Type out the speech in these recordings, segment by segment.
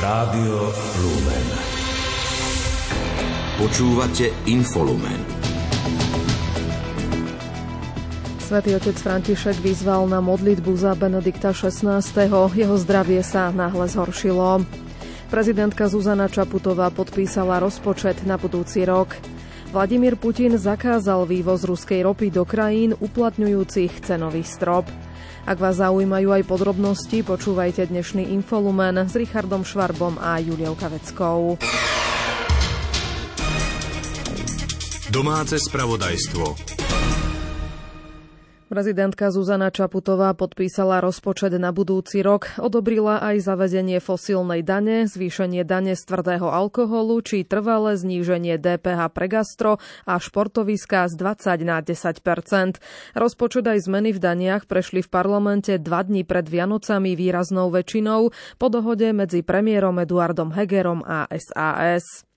Rádio Lumen. Počúvate Infolumen. Svetý otec František vyzval na modlitbu za Benedikta XVI. Jeho zdravie sa náhle zhoršilo. Prezidentka Zuzana Čaputová podpísala rozpočet na budúci rok. Vladimír Putin zakázal vývoz ruskej ropy do krajín uplatňujúcich cenový strop. Ak vás zaujímajú aj podrobnosti, počúvajte dnešný Infolumen s Richardom Švarbom a Juliou Kaveckou. Domáce spravodajstvo. Prezidentka Zuzana Čaputová podpísala rozpočet na budúci rok, odobrila aj zavedenie fosílnej dane, zvýšenie dane z tvrdého alkoholu či trvalé zníženie DPH pre gastro a športoviská z 20 na 10 Rozpočet aj zmeny v daniach prešli v parlamente dva dní pred Vianocami výraznou väčšinou po dohode medzi premiérom Eduardom Hegerom a SAS.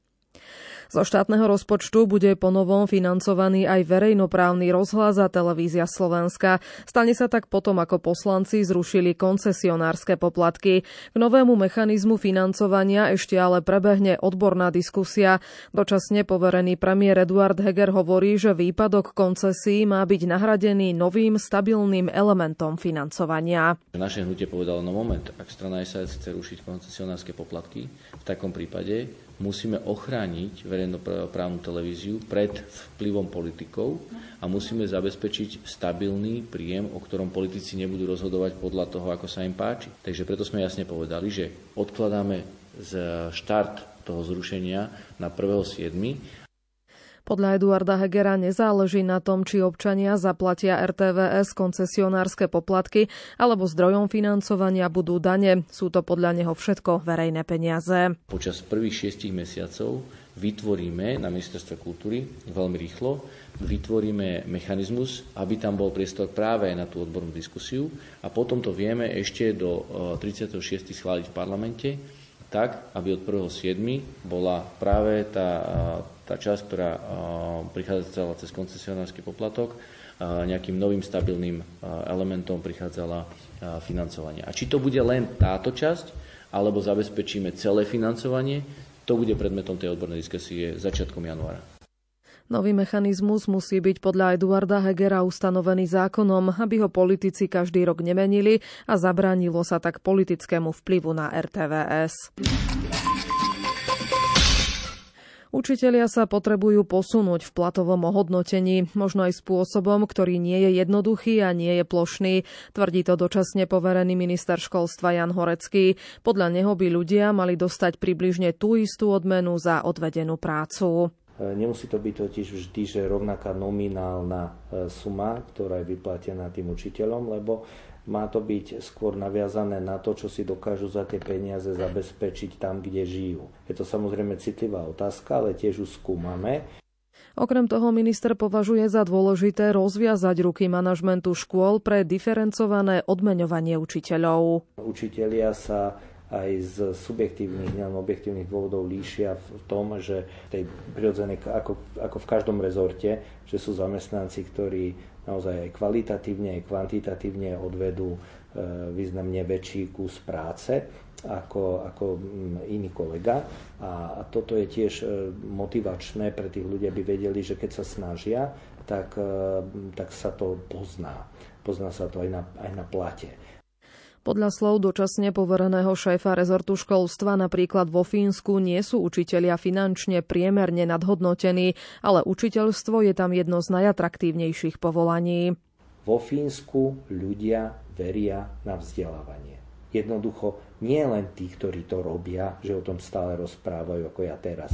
Zo štátneho rozpočtu bude ponovom financovaný aj verejnoprávny rozhlas a televízia Slovenska. Stane sa tak potom, ako poslanci zrušili koncesionárske poplatky. K novému mechanizmu financovania ešte ale prebehne odborná diskusia. Dočasne poverený premiér Eduard Heger hovorí, že výpadok koncesí má byť nahradený novým stabilným elementom financovania. Naše hnutie povedalo, no moment, ak strana SAS chce rušiť koncesionárske poplatky, v takom prípade musíme ochrániť verejnoprávnu televíziu pred vplyvom politikov a musíme zabezpečiť stabilný príjem, o ktorom politici nebudú rozhodovať podľa toho, ako sa im páči. Takže preto sme jasne povedali, že odkladáme z štart toho zrušenia na 1.7. Podľa Eduarda Hegera nezáleží na tom, či občania zaplatia RTVS koncesionárske poplatky alebo zdrojom financovania budú dane. Sú to podľa neho všetko verejné peniaze. Počas prvých šiestich mesiacov vytvoríme na ministerstve kultúry veľmi rýchlo, vytvoríme mechanizmus, aby tam bol priestor práve na tú odbornú diskusiu a potom to vieme ešte do 36. E, schváliť v parlamente, tak, aby od 1.7. bola práve tá tá časť, ktorá prichádzala cez koncesionársky poplatok, nejakým novým stabilným elementom prichádzala financovanie. A či to bude len táto časť, alebo zabezpečíme celé financovanie, to bude predmetom tej odbornej diskusie začiatkom januára. Nový mechanizmus musí byť podľa Eduarda Hegera ustanovený zákonom, aby ho politici každý rok nemenili a zabránilo sa tak politickému vplyvu na RTVS. Učitelia sa potrebujú posunúť v platovom ohodnotení, možno aj spôsobom, ktorý nie je jednoduchý a nie je plošný, tvrdí to dočasne poverený minister školstva Jan Horecký. Podľa neho by ľudia mali dostať približne tú istú odmenu za odvedenú prácu. E, nemusí to byť totiž vždy, že rovnaká nominálna e, suma, ktorá je vyplatená tým učiteľom, lebo má to byť skôr naviazané na to, čo si dokážu za tie peniaze zabezpečiť tam, kde žijú. Je to samozrejme citlivá otázka, ale tiež ju skúmame. Okrem toho minister považuje za dôležité rozviazať ruky manažmentu škôl pre diferencované odmeňovanie učiteľov. Učitelia sa aj z subjektívnych, nielen objektívnych dôvodov líšia v tom, že tej prirodzenej, ako, ako v každom rezorte, že sú zamestnanci, ktorí naozaj aj kvalitatívne, aj kvantitatívne odvedú e, významne väčší kus práce ako, ako mm, iný kolega. A, toto je tiež e, motivačné pre tých ľudí, aby vedeli, že keď sa snažia, tak, e, tak sa to pozná. Pozná sa to aj na, aj na plate. Podľa slov dočasne povereného šéfa rezortu školstva napríklad vo Fínsku nie sú učitelia finančne priemerne nadhodnotení, ale učiteľstvo je tam jedno z najatraktívnejších povolaní. Vo Fínsku ľudia veria na vzdelávanie. Jednoducho nie len tí, ktorí to robia, že o tom stále rozprávajú ako ja teraz,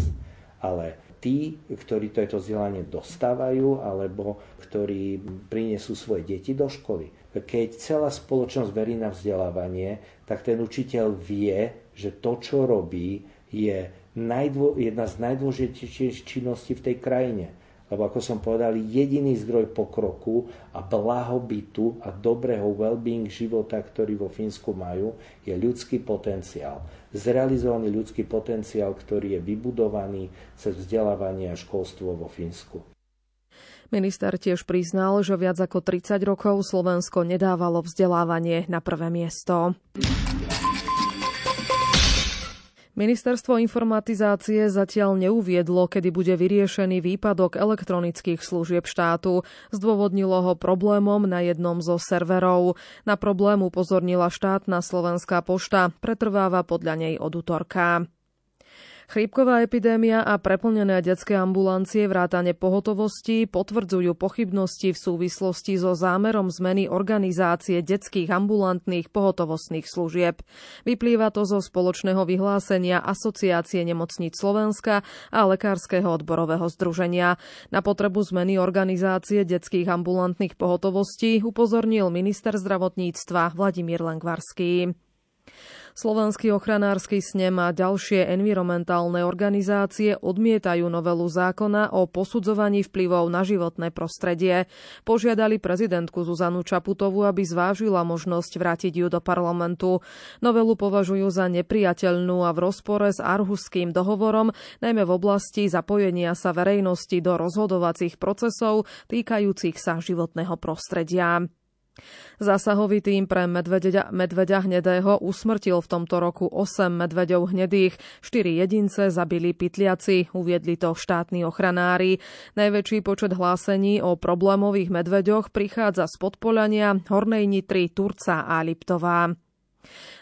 ale tí, ktorí to, vzdelanie dostávajú alebo ktorí prinesú svoje deti do školy keď celá spoločnosť verí na vzdelávanie, tak ten učiteľ vie, že to, čo robí, je najdô, jedna z najdôležitejších činností v tej krajine. Lebo ako som povedal, jediný zdroj pokroku a blahobytu a dobrého well-being života, ktorý vo Fínsku majú, je ľudský potenciál. Zrealizovaný ľudský potenciál, ktorý je vybudovaný cez vzdelávanie a školstvo vo Fínsku. Minister tiež priznal, že viac ako 30 rokov Slovensko nedávalo vzdelávanie na prvé miesto. Ministerstvo informatizácie zatiaľ neuviedlo, kedy bude vyriešený výpadok elektronických služieb štátu. Zdôvodnilo ho problémom na jednom zo serverov. Na problém upozornila štátna slovenská pošta. Pretrváva podľa nej od útorka. Chrípková epidémia a preplnené detské ambulancie vrátane pohotovosti potvrdzujú pochybnosti v súvislosti so zámerom zmeny organizácie detských ambulantných pohotovostných služieb. Vyplýva to zo spoločného vyhlásenia Asociácie nemocníc Slovenska a Lekárskeho odborového združenia. Na potrebu zmeny organizácie detských ambulantných pohotovostí upozornil minister zdravotníctva Vladimír Lengvarský. Slovenský ochranársky snem a ďalšie environmentálne organizácie odmietajú novelu zákona o posudzovaní vplyvov na životné prostredie. Požiadali prezidentku Zuzanu Čaputovu, aby zvážila možnosť vrátiť ju do parlamentu. Novelu považujú za nepriateľnú a v rozpore s Arhuským dohovorom, najmä v oblasti zapojenia sa verejnosti do rozhodovacích procesov týkajúcich sa životného prostredia. Zásahový tým pre medvedia, medvedia hnedého usmrtil v tomto roku 8 medveďov hnedých, 4 jedince zabili pytliaci, uviedli to štátni ochranári. Najväčší počet hlásení o problémových medveďoch prichádza z Podpolania, Hornej Nitry, Turca a Liptová.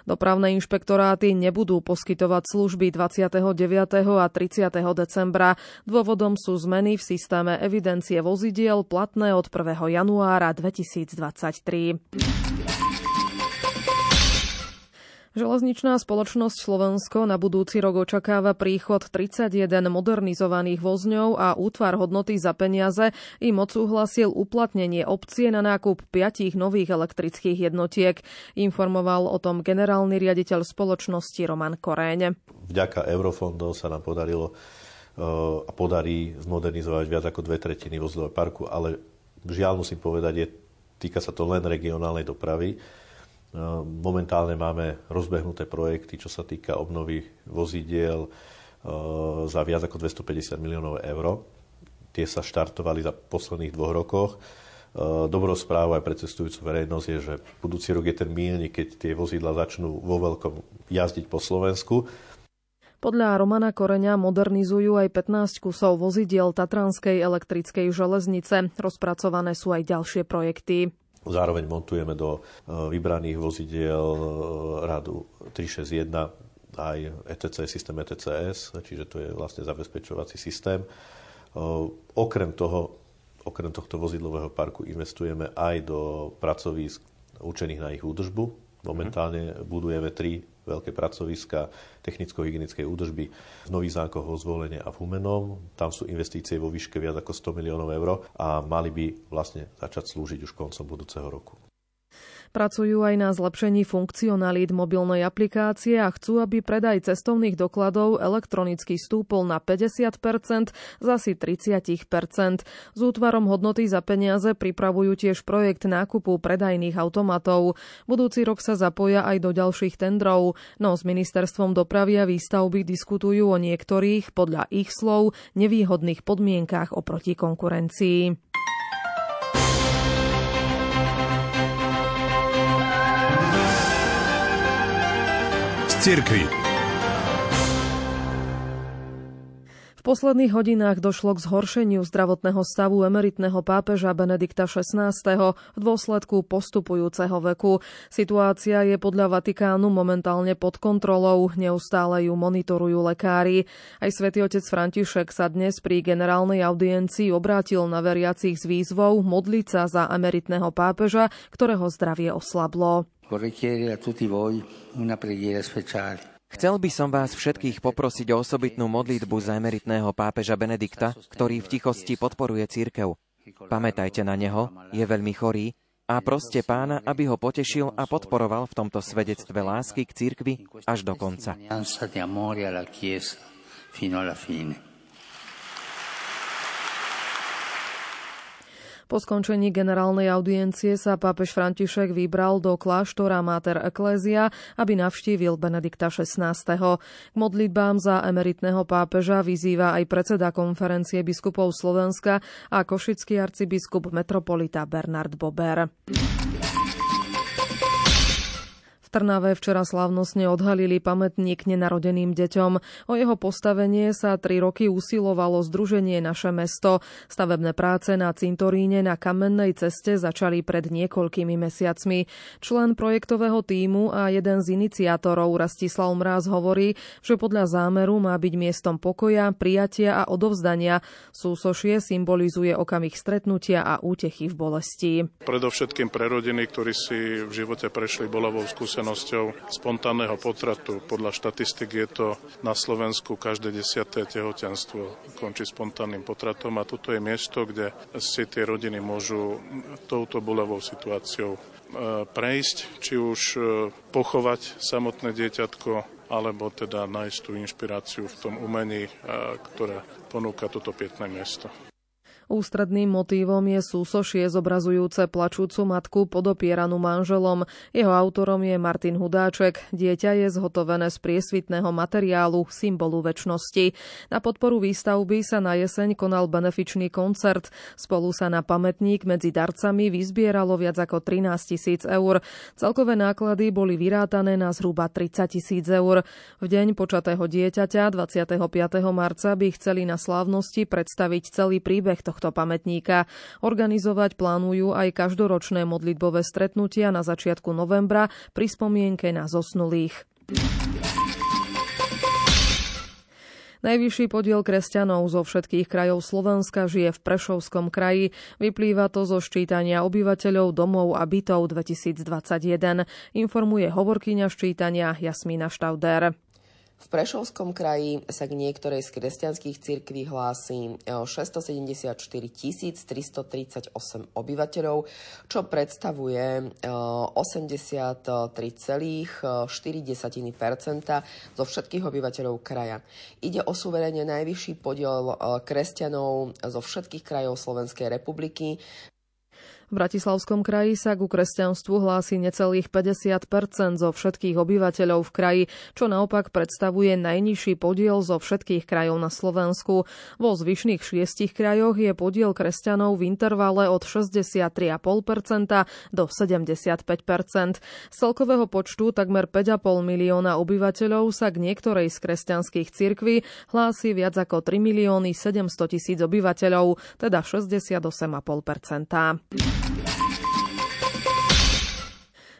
Dopravné inšpektoráty nebudú poskytovať služby 29. a 30. decembra. Dôvodom sú zmeny v systéme evidencie vozidiel platné od 1. januára 2023. Železničná spoločnosť Slovensko na budúci rok očakáva príchod 31 modernizovaných vozňov a útvar hodnoty za peniaze im odsúhlasil uplatnenie opcie na nákup piatich nových elektrických jednotiek. Informoval o tom generálny riaditeľ spoločnosti Roman Koréň. Vďaka eurofondov sa nám podarilo e, a podarí zmodernizovať viac ako dve tretiny vozlového parku, ale žiaľ musím povedať, je, týka sa to len regionálnej dopravy momentálne máme rozbehnuté projekty, čo sa týka obnovy vozidiel ehm, za viac ako 250 miliónov eur. Tie sa štartovali za posledných dvoch rokoch. Ehm, dobrou správou aj pre cestujúcu verejnosť je, že budúci rok je ten mílnik, keď tie vozidla začnú vo veľkom jazdiť po Slovensku. Podľa Romana Koreňa modernizujú aj 15 kusov vozidiel Tatranskej elektrickej železnice. Rozpracované sú aj ďalšie projekty. Zároveň montujeme do e, vybraných vozidiel e, radu 361 aj ETC, systém ETCS, čiže to je vlastne zabezpečovací systém. E, okrem toho, okrem tohto vozidlového parku investujeme aj do pracovísk určených na ich údržbu. Momentálne budujeme tri veľké pracoviska technicko-hygienickej údržby v Nových zákoch o zvolenie a v Humenom. Tam sú investície vo výške viac ako 100 miliónov eur a mali by vlastne začať slúžiť už koncom budúceho roku. Pracujú aj na zlepšení funkcionalít mobilnej aplikácie a chcú, aby predaj cestovných dokladov elektronicky stúpol na 50%, z asi 30%. S útvarom hodnoty za peniaze pripravujú tiež projekt nákupu predajných automatov. Budúci rok sa zapoja aj do ďalších tendrov, no s ministerstvom dopravy a výstavby diskutujú o niektorých, podľa ich slov, nevýhodných podmienkách oproti konkurencii. V posledných hodinách došlo k zhoršeniu zdravotného stavu emeritného pápeža Benedikta XVI. v dôsledku postupujúceho veku. Situácia je podľa Vatikánu momentálne pod kontrolou, neustále ju monitorujú lekári. Aj svätý otec František sa dnes pri generálnej audiencii obrátil na veriacich s výzvou modliť sa za emeritného pápeža, ktorého zdravie oslablo. Chcel by som vás všetkých poprosiť o osobitnú modlitbu za emeritného pápeža Benedikta, ktorý v tichosti podporuje církev. Pamätajte na neho, je veľmi chorý a proste pána, aby ho potešil a podporoval v tomto svedectve lásky k církvi až do konca. Po skončení generálnej audiencie sa pápež František vybral do kláštora Mater Ecclesia, aby navštívil Benedikta XVI. K modlitbám za emeritného pápeža vyzýva aj predseda konferencie biskupov Slovenska a košický arcibiskup metropolita Bernard Bober. V Trnave včera slávnostne odhalili pamätník nenarodeným deťom. O jeho postavenie sa tri roky usilovalo Združenie Naše mesto. Stavebné práce na cintoríne na kamennej ceste začali pred niekoľkými mesiacmi. Člen projektového týmu a jeden z iniciátorov Rastislav Mráz hovorí, že podľa zámeru má byť miestom pokoja, prijatia a odovzdania. Súsošie symbolizuje okamih stretnutia a útechy v bolesti. Predovšetkým pre rodiny, ktorí si v živote prešli bolavou skúsenosťou skúsenosťou spontánneho potratu. Podľa štatistik je to na Slovensku každé desiaté tehotenstvo končí spontánnym potratom a toto je miesto, kde si tie rodiny môžu touto bolavou situáciou e, prejsť, či už e, pochovať samotné dieťatko, alebo teda nájsť tú inšpiráciu v tom umení, e, ktoré ponúka toto pietné miesto. Ústredným motívom je súsošie zobrazujúce plačúcu matku podopieranú manželom. Jeho autorom je Martin Hudáček. Dieťa je zhotovené z priesvitného materiálu, symbolu väčšnosti. Na podporu výstavby sa na jeseň konal benefičný koncert. Spolu sa na pamätník medzi darcami vyzbieralo viac ako 13 tisíc eur. Celkové náklady boli vyrátané na zhruba 30 tisíc eur. V deň počatého dieťaťa 25. marca by chceli na slávnosti predstaviť celý príbeh tohto tohto pamätníka. Organizovať plánujú aj každoročné modlitbové stretnutia na začiatku novembra pri spomienke na zosnulých. Najvyšší podiel kresťanov zo všetkých krajov Slovenska žije v Prešovskom kraji. Vyplýva to zo ščítania obyvateľov domov a bytov 2021, informuje hovorkyňa ščítania Jasmína Štauder. V Prešovskom kraji sa k niektorej z kresťanských cirkví hlási 674 338 obyvateľov, čo predstavuje 83,4% zo všetkých obyvateľov kraja. Ide o suverene najvyšší podiel kresťanov zo všetkých krajov Slovenskej republiky. V Bratislavskom kraji sa ku kresťanstvu hlási necelých 50% zo všetkých obyvateľov v kraji, čo naopak predstavuje najnižší podiel zo všetkých krajov na Slovensku. Vo zvyšných šiestich krajoch je podiel kresťanov v intervale od 63,5% do 75 Z celkového počtu takmer 5,5 milióna obyvateľov sa k niektorej z kresťanských cirkví hlási viac ako 3 milióny 700 tisíc obyvateľov, teda 68,5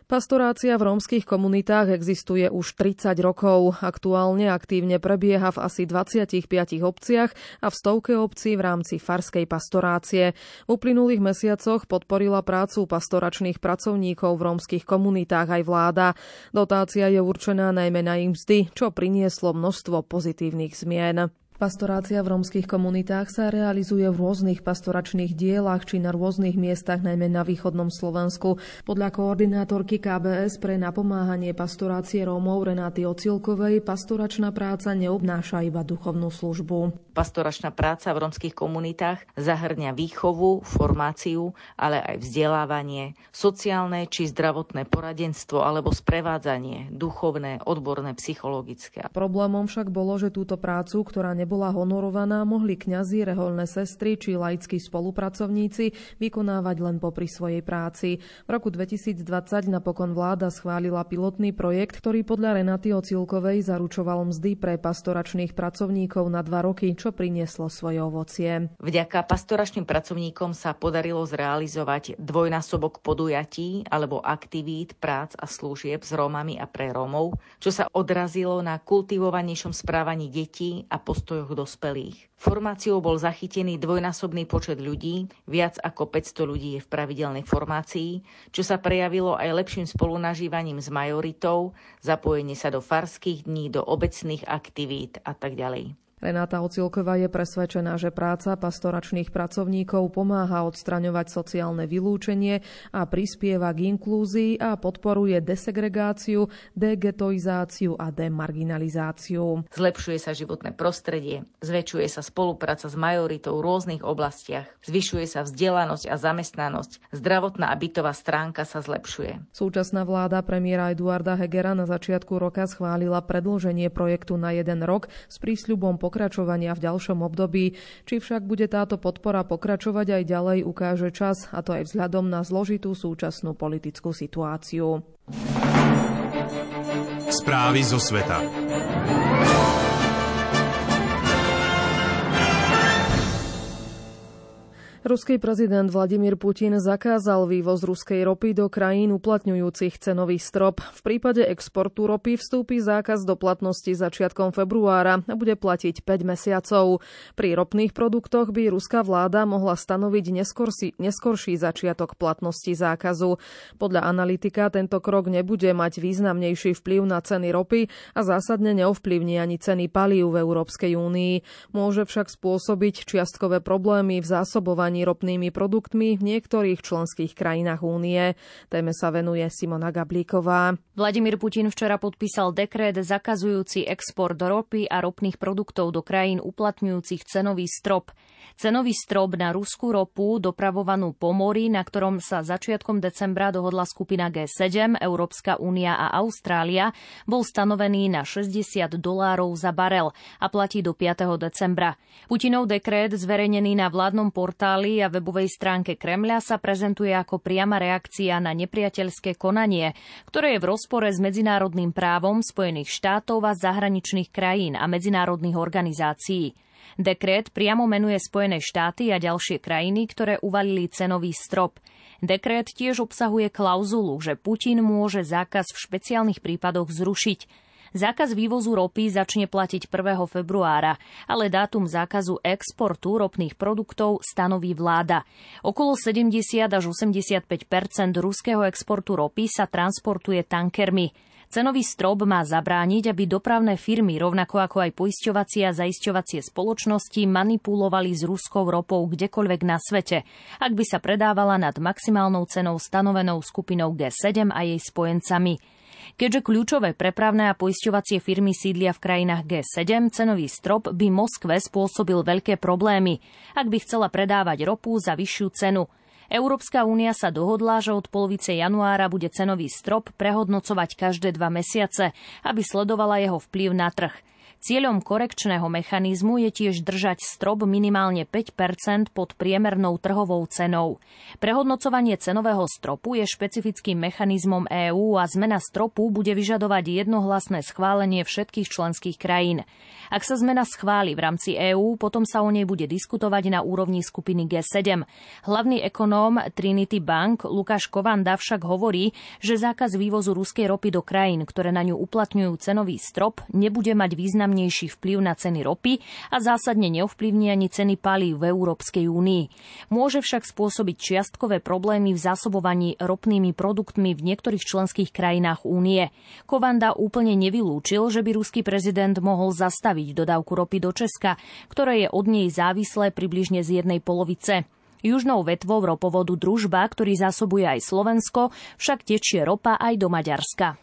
Pastorácia v rómskych komunitách existuje už 30 rokov. Aktuálne aktívne prebieha v asi 25 obciach a v stovke obcí v rámci farskej pastorácie. V uplynulých mesiacoch podporila prácu pastoračných pracovníkov v rómskych komunitách aj vláda. Dotácia je určená najmä na im mzdy, čo prinieslo množstvo pozitívnych zmien. Pastorácia v rómskych komunitách sa realizuje v rôznych pastoračných dielach či na rôznych miestach, najmä na východnom Slovensku. Podľa koordinátorky KBS pre napomáhanie pastorácie Rómov Renáty Ocilkovej pastoračná práca neobnáša iba duchovnú službu. Pastoračná práca v rómskych komunitách zahrňa výchovu, formáciu, ale aj vzdelávanie, sociálne či zdravotné poradenstvo alebo sprevádzanie, duchovné, odborné, psychologické. Problémom však bolo, že túto prácu, ktorá nebola honorovaná, mohli kňazi, reholné sestry či laickí spolupracovníci vykonávať len popri svojej práci. V roku 2020 napokon vláda schválila pilotný projekt, ktorý podľa Renaty Ocilkovej zaručoval mzdy pre pastoračných pracovníkov na dva roky, čo prinieslo svoje ovocie. Vďaka pastoračným pracovníkom sa podarilo zrealizovať dvojnásobok podujatí alebo aktivít, prác a služieb s Rómami a pre Rómov, čo sa odrazilo na kultivovanejšom správaní detí a postoj postojoch dospelých. Formáciou bol zachytený dvojnásobný počet ľudí, viac ako 500 ľudí je v pravidelnej formácii, čo sa prejavilo aj lepším spolunažívaním s majoritou, zapojenie sa do farských dní, do obecných aktivít a tak ďalej. Renáta Ocilková je presvedčená, že práca pastoračných pracovníkov pomáha odstraňovať sociálne vylúčenie a prispieva k inklúzii a podporuje desegregáciu, degetoizáciu a demarginalizáciu. Zlepšuje sa životné prostredie, zväčšuje sa spolupráca s majoritou v rôznych oblastiach, zvyšuje sa vzdelanosť a zamestnanosť, zdravotná a bytová stránka sa zlepšuje. Súčasná vláda premiéra Eduarda Hegera na začiatku roka schválila predlženie projektu na jeden rok s prísľubom pokračovania v ďalšom období. Či však bude táto podpora pokračovať aj ďalej, ukáže čas, a to aj vzhľadom na zložitú súčasnú politickú situáciu. Správy zo sveta. Ruský prezident Vladimír Putin zakázal vývoz ruskej ropy do krajín uplatňujúcich cenový strop. V prípade exportu ropy vstúpi zákaz do platnosti začiatkom februára a bude platiť 5 mesiacov. Pri ropných produktoch by ruská vláda mohla stanoviť neskorší, neskorší začiatok platnosti zákazu. Podľa analytika tento krok nebude mať významnejší vplyv na ceny ropy a zásadne neovplyvní ani ceny palív v Európskej únii. Môže však spôsobiť čiastkové problémy v zásobovaní obchodovaní ropnými produktmi v niektorých členských krajinách únie. Téme sa venuje Simona Gablíková. Vladimír Putin včera podpísal dekret zakazujúci export ropy a ropných produktov do krajín uplatňujúcich cenový strop. Cenový strop na ruskú ropu dopravovanú po mori, na ktorom sa začiatkom decembra dohodla skupina G7, Európska únia a Austrália, bol stanovený na 60 dolárov za barel a platí do 5. decembra. Putinov dekret, zverejnený na vládnom portáli a webovej stránke Kremľa, sa prezentuje ako priama reakcia na nepriateľské konanie, ktoré je v rozpore s medzinárodným právom Spojených štátov a zahraničných krajín a medzinárodných organizácií. Dekret priamo menuje Spojené štáty a ďalšie krajiny, ktoré uvalili cenový strop. Dekret tiež obsahuje klauzulu, že Putin môže zákaz v špeciálnych prípadoch zrušiť. Zákaz vývozu ropy začne platiť 1. februára, ale dátum zákazu exportu ropných produktov stanoví vláda. Okolo 70 až 85% ruského exportu ropy sa transportuje tankermi. Cenový strop má zabrániť, aby dopravné firmy, rovnako ako aj poisťovacie a zaisťovacie spoločnosti manipulovali s ruskou ropou kdekoľvek na svete, ak by sa predávala nad maximálnou cenou stanovenou skupinou G7 a jej spojencami. Keďže kľúčové prepravné a poisťovacie firmy sídlia v krajinách G7, cenový strop by Moskve spôsobil veľké problémy, ak by chcela predávať ropu za vyššiu cenu. Európska únia sa dohodla, že od polovice januára bude cenový strop prehodnocovať každé dva mesiace, aby sledovala jeho vplyv na trh. Cieľom korekčného mechanizmu je tiež držať strop minimálne 5% pod priemernou trhovou cenou. Prehodnocovanie cenového stropu je špecifickým mechanizmom EÚ a zmena stropu bude vyžadovať jednohlasné schválenie všetkých členských krajín. Ak sa zmena schváli v rámci EÚ, potom sa o nej bude diskutovať na úrovni skupiny G7. Hlavný ekonóm Trinity Bank Lukáš Kovanda však hovorí, že zákaz vývozu ruskej ropy do krajín, ktoré na ňu uplatňujú cenový strop, nebude mať význam významnejší vplyv na ceny ropy a zásadne neovplyvní ani ceny palív v Európskej únii. Môže však spôsobiť čiastkové problémy v zásobovaní ropnými produktmi v niektorých členských krajinách únie. Kovanda úplne nevylúčil, že by ruský prezident mohol zastaviť dodávku ropy do Česka, ktoré je od nej závislé približne z jednej polovice. Južnou vetvou ropovodu Družba, ktorý zásobuje aj Slovensko, však tečie ropa aj do Maďarska.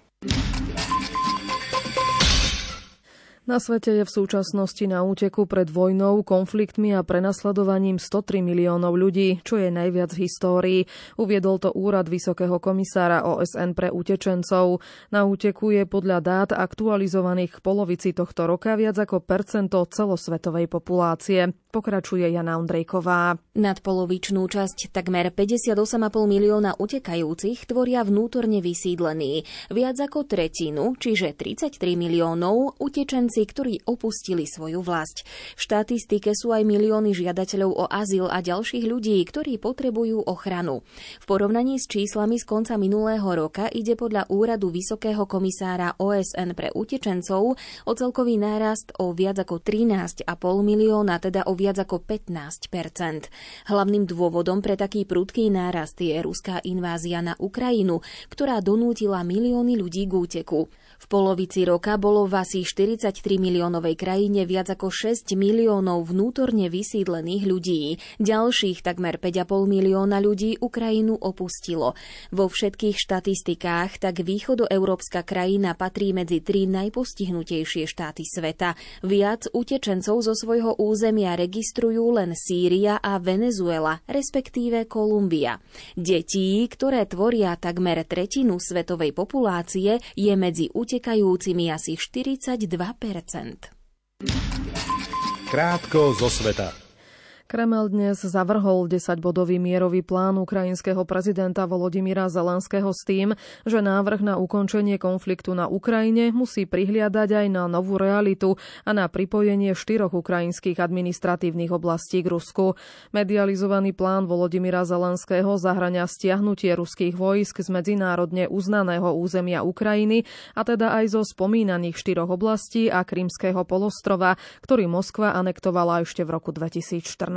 Na svete je v súčasnosti na úteku pred vojnou, konfliktmi a prenasledovaním 103 miliónov ľudí, čo je najviac v histórii. Uviedol to úrad Vysokého komisára OSN pre utečencov. Na úteku je podľa dát aktualizovaných k polovici tohto roka viac ako percento celosvetovej populácie. Pokračuje Jana Ondrejková. Nadpolovičnú časť takmer 58,5 milióna utekajúcich tvoria vnútorne vysídlení. Viac ako tretinu, čiže 33 miliónov, utečenci, ktorí opustili svoju vlast. V štatistike sú aj milióny žiadateľov o azyl a ďalších ľudí, ktorí potrebujú ochranu. V porovnaní s číslami z konca minulého roka ide podľa úradu Vysokého komisára OSN pre utečencov o celkový nárast o viac ako 13,5 milióna, teda o viac ako 15% Hlavným dôvodom pre taký prudký nárast je ruská invázia na Ukrajinu, ktorá donútila milióny ľudí k úteku. V polovici roka bolo v asi 43 miliónovej krajine viac ako 6 miliónov vnútorne vysídlených ľudí. Ďalších takmer 5,5 milióna ľudí Ukrajinu opustilo. Vo všetkých štatistikách tak východoeurópska krajina patrí medzi tri najpostihnutejšie štáty sveta. Viac utečencov zo svojho územia registrujú len Sýria a Venezuela, respektíve Kolumbia. Detí, ktoré tvoria takmer tretinu svetovej populácie, je medzi utekajúcimi asi 42% Krátko zo sveta. Kreml dnes zavrhol 10-bodový mierový plán ukrajinského prezidenta Volodymyra Zelenského s tým, že návrh na ukončenie konfliktu na Ukrajine musí prihliadať aj na novú realitu a na pripojenie štyroch ukrajinských administratívnych oblastí k Rusku. Medializovaný plán Volodymyra Zelenského zahrania stiahnutie ruských vojsk z medzinárodne uznaného územia Ukrajiny a teda aj zo spomínaných štyroch oblastí a Krymského polostrova, ktorý Moskva anektovala ešte v roku 2014.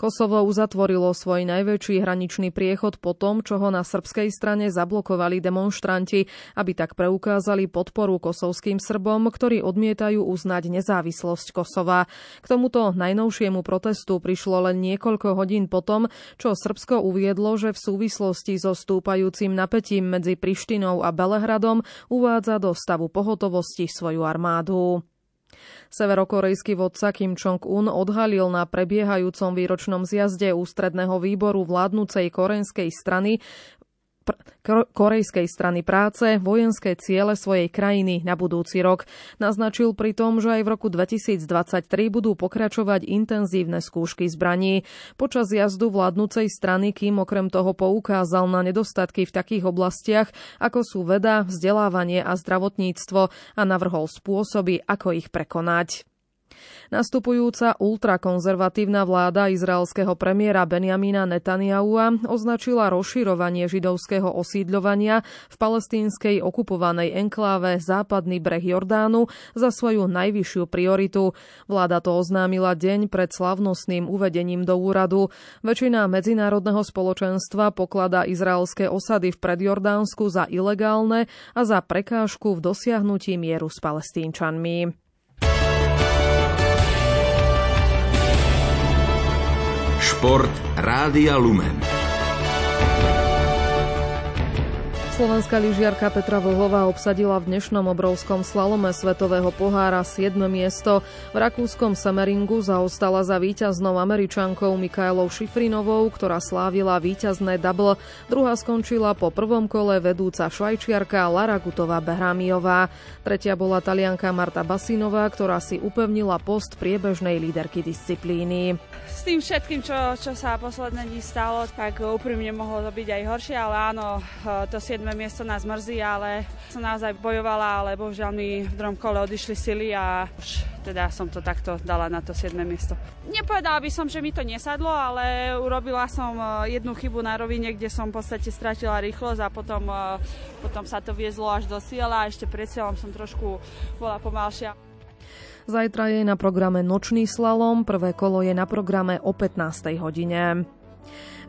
Kosovo uzatvorilo svoj najväčší hraničný priechod po tom, čo ho na srbskej strane zablokovali demonstranti, aby tak preukázali podporu kosovským Srbom, ktorí odmietajú uznať nezávislosť Kosova. K tomuto najnovšiemu protestu prišlo len niekoľko hodín potom, čo Srbsko uviedlo, že v súvislosti so stúpajúcim napätím medzi Prištinou a Belehradom uvádza do stavu pohotovosti svoju armádu. Severokorejský vodca Kim Jong-un odhalil na prebiehajúcom výročnom zjazde ústredného výboru vládnucej korejskej strany korejskej strany práce vojenské ciele svojej krajiny na budúci rok. Naznačil pri tom, že aj v roku 2023 budú pokračovať intenzívne skúšky zbraní. Počas jazdu vládnucej strany kým okrem toho poukázal na nedostatky v takých oblastiach, ako sú veda, vzdelávanie a zdravotníctvo a navrhol spôsoby, ako ich prekonať. Nastupujúca ultrakonzervatívna vláda izraelského premiéra Benjamina Netanyahua označila rozširovanie židovského osídľovania v palestínskej okupovanej enkláve západný breh Jordánu za svoju najvyššiu prioritu. Vláda to oznámila deň pred slavnostným uvedením do úradu. Väčšina medzinárodného spoločenstva poklada izraelské osady v predjordánsku za ilegálne a za prekážku v dosiahnutí mieru s palestínčanmi. Šport Rádia Lumen. Slovenská lyžiarka Petra Vlhová obsadila v dnešnom obrovskom slalome Svetového pohára 7. miesto. V rakúskom Semeringu zaostala za víťaznou američankou Mikaelou Šifrinovou, ktorá slávila víťazné double. Druhá skončila po prvom kole vedúca švajčiarka Lara Gutová Behramiová. Tretia bola talianka Marta Basinová, ktorá si upevnila post priebežnej líderky disciplíny. S tým všetkým, čo, čo sa posledné dní stalo, tak úprimne mohlo to byť aj horšie, ale áno, to 7 7. miesto nás mrzí, ale som naozaj bojovala, ale bohužiaľ mi v druhom kole odišli sily a už teda som to takto dala na to 7. miesto. Nepovedala by som, že mi to nesadlo, ale urobila som e, jednu chybu na rovine, kde som v podstate stratila rýchlosť a potom, e, potom sa to viezlo až do cieľa a ešte pred cieľom som trošku bola pomalšia. Zajtra je na programe nočný slalom, prvé kolo je na programe o 15. hodine.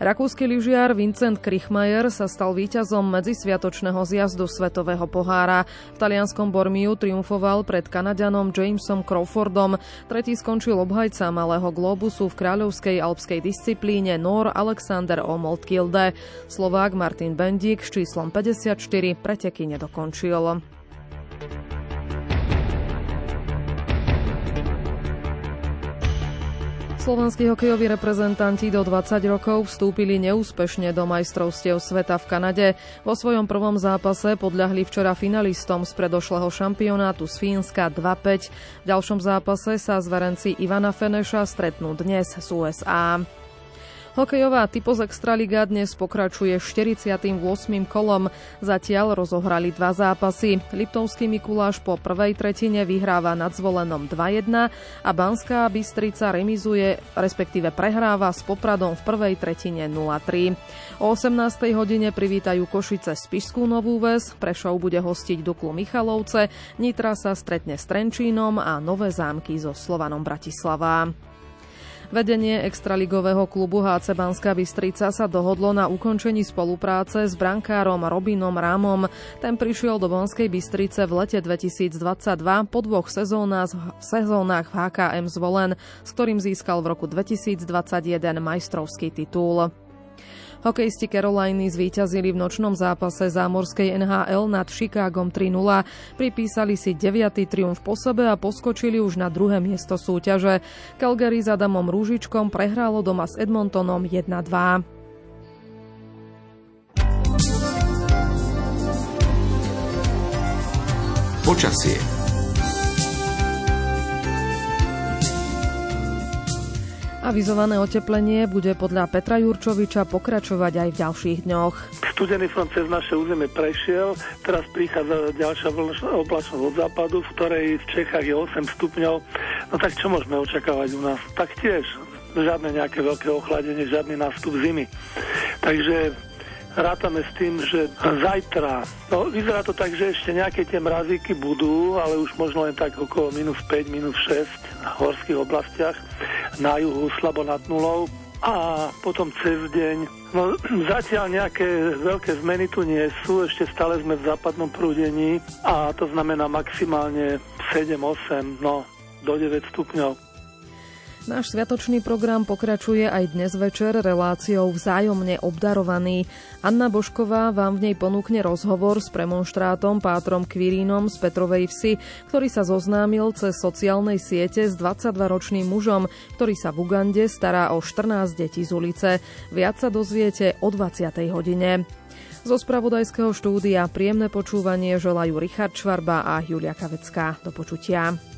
Rakúsky lyžiar Vincent Krichmajer sa stal víťazom medzisviatočného zjazdu Svetového pohára. V talianskom Bormiu triumfoval pred Kanadianom Jamesom Crawfordom. Tretí skončil obhajca malého globusu v kráľovskej alpskej disciplíne Nor Alexander Omolt-Kilde. Slovák Martin Bendík s číslom 54 preteky nedokončil. Slovenskí hokejoví reprezentanti do 20 rokov vstúpili neúspešne do majstrovstiev sveta v Kanade. Vo svojom prvom zápase podľahli včera finalistom z predošlého šampionátu z Fínska 2-5. V ďalšom zápase sa zverenci Ivana Feneša stretnú dnes z USA. Hokejová typos Extraliga dnes pokračuje 48. kolom. Zatiaľ rozohrali dva zápasy. Liptovský Mikuláš po prvej tretine vyhráva nad zvolenom 2-1 a Banská Bystrica remizuje, respektíve prehráva s Popradom v prvej tretine 0-3. O 18. hodine privítajú Košice Spišskú Novú Ves, Prešov bude hostiť Duklu Michalovce, Nitra sa stretne s Trenčínom a Nové zámky so Slovanom Bratislava. Vedenie extraligového klubu HC Banská Bystrica sa dohodlo na ukončení spolupráce s brankárom Robinom Rámom. Ten prišiel do Banskej Bystrice v lete 2022 po dvoch sezónach, sezónach v HKM zvolen, s ktorým získal v roku 2021 majstrovský titul. Hokejisti Caroliny zvíťazili v nočnom zápase zámorskej NHL nad Chicagom 3-0. Pripísali si 9. triumf po sebe a poskočili už na druhé miesto súťaže. Calgary s Adamom Rúžičkom prehrálo doma s Edmontonom 1-2. Počasie Avizované oteplenie bude podľa Petra Jurčoviča pokračovať aj v ďalších dňoch. Studený front cez naše územie prešiel, teraz prichádza ďalšia oblačnosť od západu, v ktorej v Čechách je 8 stupňov. No tak čo môžeme očakávať u nás? Tak tiež žiadne nejaké veľké ochladenie, žiadny nástup zimy. Takže rátame s tým, že zajtra, no vyzerá to tak, že ešte nejaké tie mrazíky budú, ale už možno len tak okolo minus 5, minus 6 na horských oblastiach, na juhu slabo nad nulou a potom cez deň. No zatiaľ nejaké veľké zmeny tu nie sú, ešte stále sme v západnom prúdení a to znamená maximálne 7-8, no do 9 stupňov. Náš sviatočný program pokračuje aj dnes večer reláciou vzájomne obdarovaný. Anna Bošková vám v nej ponúkne rozhovor s premonštrátom Pátrom Kvirínom z Petrovej vsi, ktorý sa zoznámil cez sociálnej siete s 22-ročným mužom, ktorý sa v Ugande stará o 14 detí z ulice. Viac sa dozviete o 20. hodine. Zo spravodajského štúdia príjemné počúvanie želajú Richard Čvarba a Julia Kavecká. Do počutia.